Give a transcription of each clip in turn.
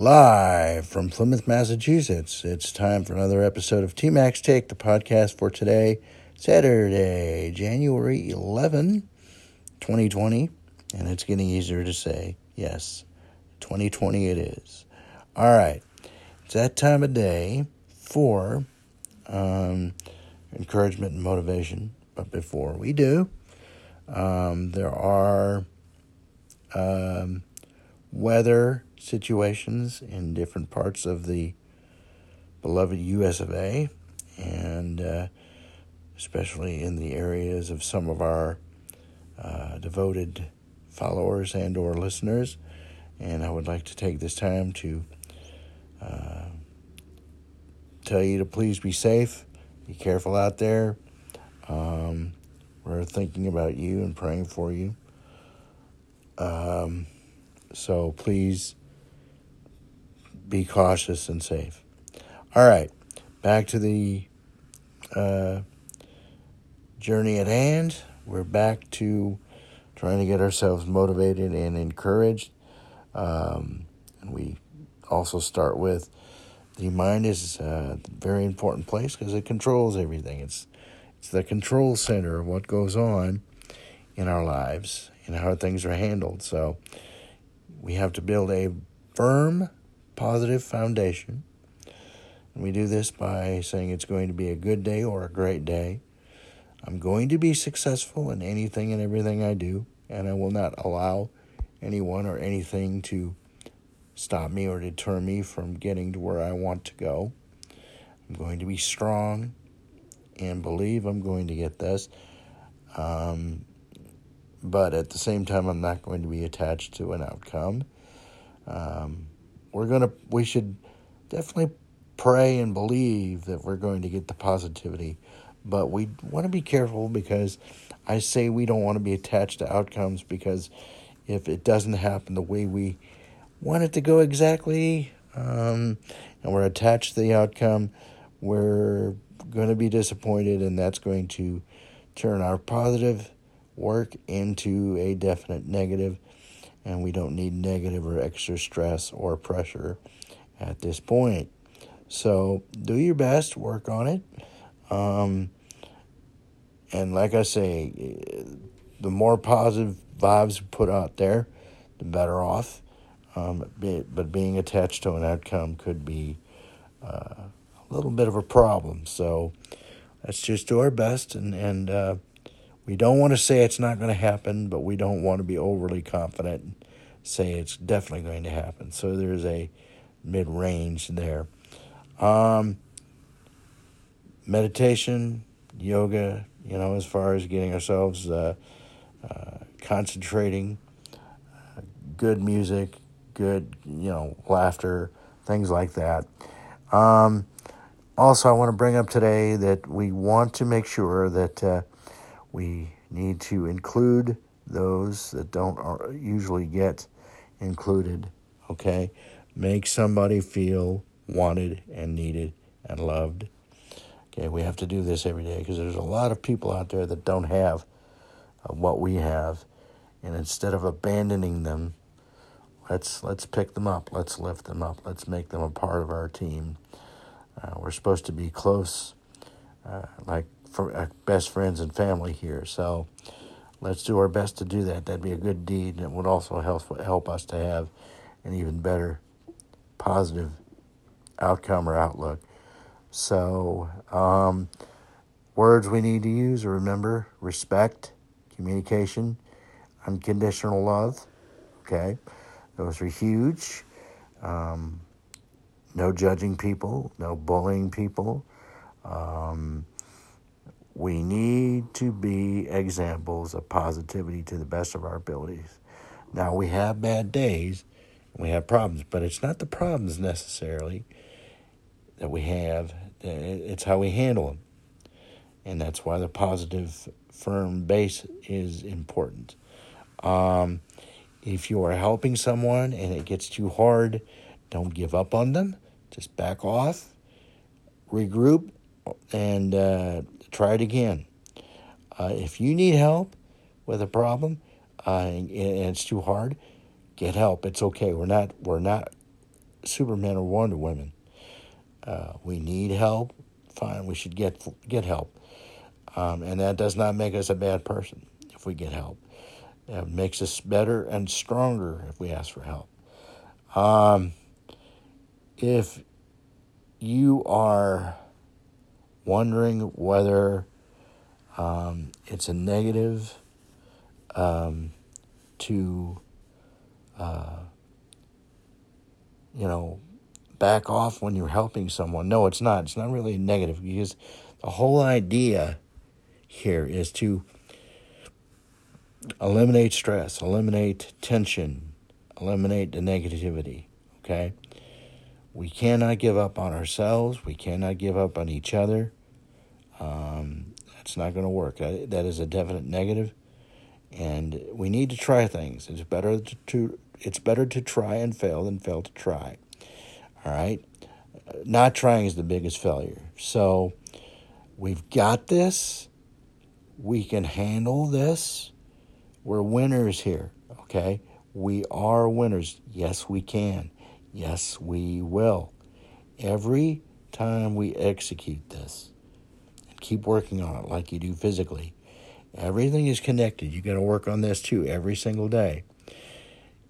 Live from Plymouth, Massachusetts, it's time for another episode of TMAC's Take, the podcast for today, Saturday, January 11, 2020. And it's getting easier to say. Yes, 2020 it is. All right, it's that time of day for um, encouragement and motivation. But before we do, um, there are um, weather situations in different parts of the beloved US of A, and uh, especially in the areas of some of our uh, devoted followers and or listeners. And I would like to take this time to uh, tell you to please be safe, be careful out there. Um, we're thinking about you and praying for you. Um, so please be cautious and safe. All right, back to the uh, journey at hand. We're back to trying to get ourselves motivated and encouraged. Um, and we also start with the mind is a very important place because it controls everything. It's it's the control center of what goes on in our lives and how things are handled. So we have to build a firm positive foundation. And we do this by saying it's going to be a good day or a great day. I'm going to be successful in anything and everything I do, and I will not allow anyone or anything to stop me or deter me from getting to where I want to go. I'm going to be strong and believe I'm going to get this. Um, but at the same time, I'm not going to be attached to an outcome. Um, we're gonna we should definitely pray and believe that we're going to get the positivity. But we want to be careful because i say we don't want to be attached to outcomes because if it doesn't happen the way we want it to go exactly um, and we're attached to the outcome we're going to be disappointed and that's going to turn our positive work into a definite negative and we don't need negative or extra stress or pressure at this point. So do your best, work on it. Um, and like I say, the more positive vibes put out there, the better off. Um, but being attached to an outcome could be uh, a little bit of a problem. So let's just do our best and, and uh, we don't want to say it's not going to happen, but we don't want to be overly confident and say it's definitely going to happen. So there's a mid range there. Um, meditation, yoga, you know, as far as getting ourselves uh, uh, concentrating, uh, good music, good, you know, laughter, things like that. Um, also, I want to bring up today that we want to make sure that uh, we need to include those that don't usually get included. Okay? Make somebody feel wanted and needed and loved. Okay, we have to do this every day because there's a lot of people out there that don't have uh, what we have, and instead of abandoning them, let's let's pick them up, let's lift them up, let's make them a part of our team. Uh, we're supposed to be close, uh, like for uh, best friends and family here. So let's do our best to do that. That'd be a good deed, and it would also help help us to have an even better positive outcome or outlook. So, um, words we need to use or remember respect, communication, unconditional love. Okay, those are huge. Um, no judging people, no bullying people. Um, we need to be examples of positivity to the best of our abilities. Now, we have bad days, we have problems, but it's not the problems necessarily that we have, it's how we handle them. And that's why the positive, firm base is important. Um, if you are helping someone and it gets too hard, don't give up on them. Just back off, regroup, and uh, try it again. Uh, if you need help with a problem uh, and, and it's too hard, get help. It's okay. We're not we're not Superman or Wonder Woman. Uh, we need help. Fine, we should get get help, um, and that does not make us a bad person if we get help. It makes us better and stronger if we ask for help. Um, if you are wondering whether um, it's a negative um, to, uh, you know, back off when you're helping someone. No, it's not. It's not really a negative because the whole idea here is to eliminate stress, eliminate tension, eliminate the negativity. Okay? We cannot give up on ourselves. We cannot give up on each other. Um, that's not going to work. That, that is a definite negative. negative, and we need to try things. It's better to, to it's better to try and fail than fail to try. All right, not trying is the biggest failure. So we've got this. We can handle this. We're winners here. Okay, we are winners. Yes, we can. Yes, we will. Every time we execute this and keep working on it like you do physically, everything is connected. You got to work on this too every single day.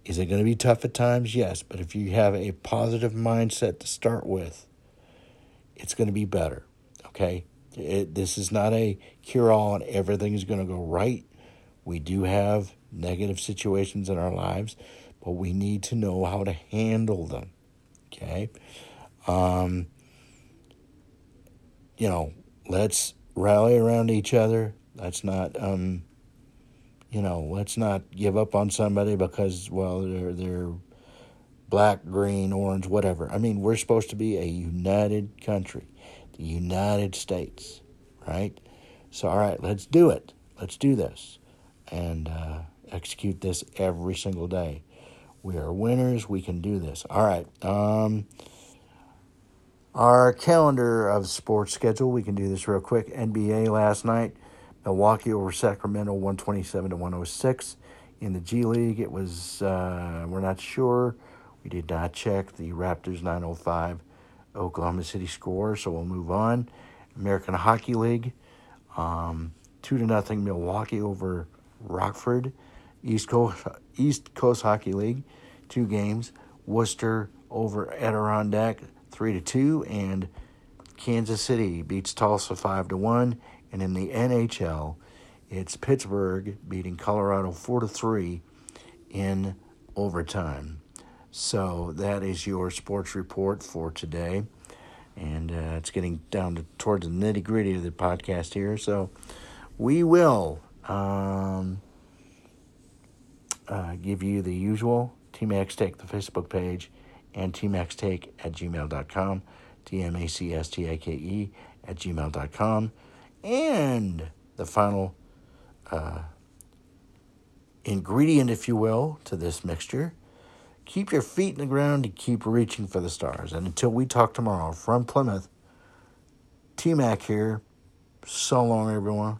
Is it going to be tough at times? Yes, but if you have a positive mindset to start with, it's going to be better. Okay? It, this is not a cure all and everything is going to go right. We do have negative situations in our lives, but we need to know how to handle them. Okay? Um, you know, let's rally around each other. Let's not, um, you know, let's not give up on somebody because, well, they're, they're black, green, orange, whatever. I mean, we're supposed to be a united country, the United States, right? So, all right, let's do it. Let's do this and uh, execute this every single day. We are winners. We can do this. All right. Um, our calendar of sports schedule. We can do this real quick. NBA last night, Milwaukee over Sacramento, one twenty seven to one hundred six. In the G League, it was uh, we're not sure. We did not check the Raptors nine oh five, Oklahoma City score. So we'll move on. American Hockey League, um, two to nothing Milwaukee over Rockford. East Coast East Coast Hockey League, two games. Worcester over Adirondack, three to two, and Kansas City beats Tulsa five to one. And in the NHL, it's Pittsburgh beating Colorado four to three in overtime. So that is your sports report for today, and uh, it's getting down to towards the nitty gritty of the podcast here. So we will. Um, uh, give you the usual TMAC's Take, the Facebook page, and TMACSTake at gmail.com, T M A C S T A K E at gmail.com. And the final uh, ingredient, if you will, to this mixture keep your feet in the ground and keep reaching for the stars. And until we talk tomorrow from Plymouth, T Mac here. So long, everyone.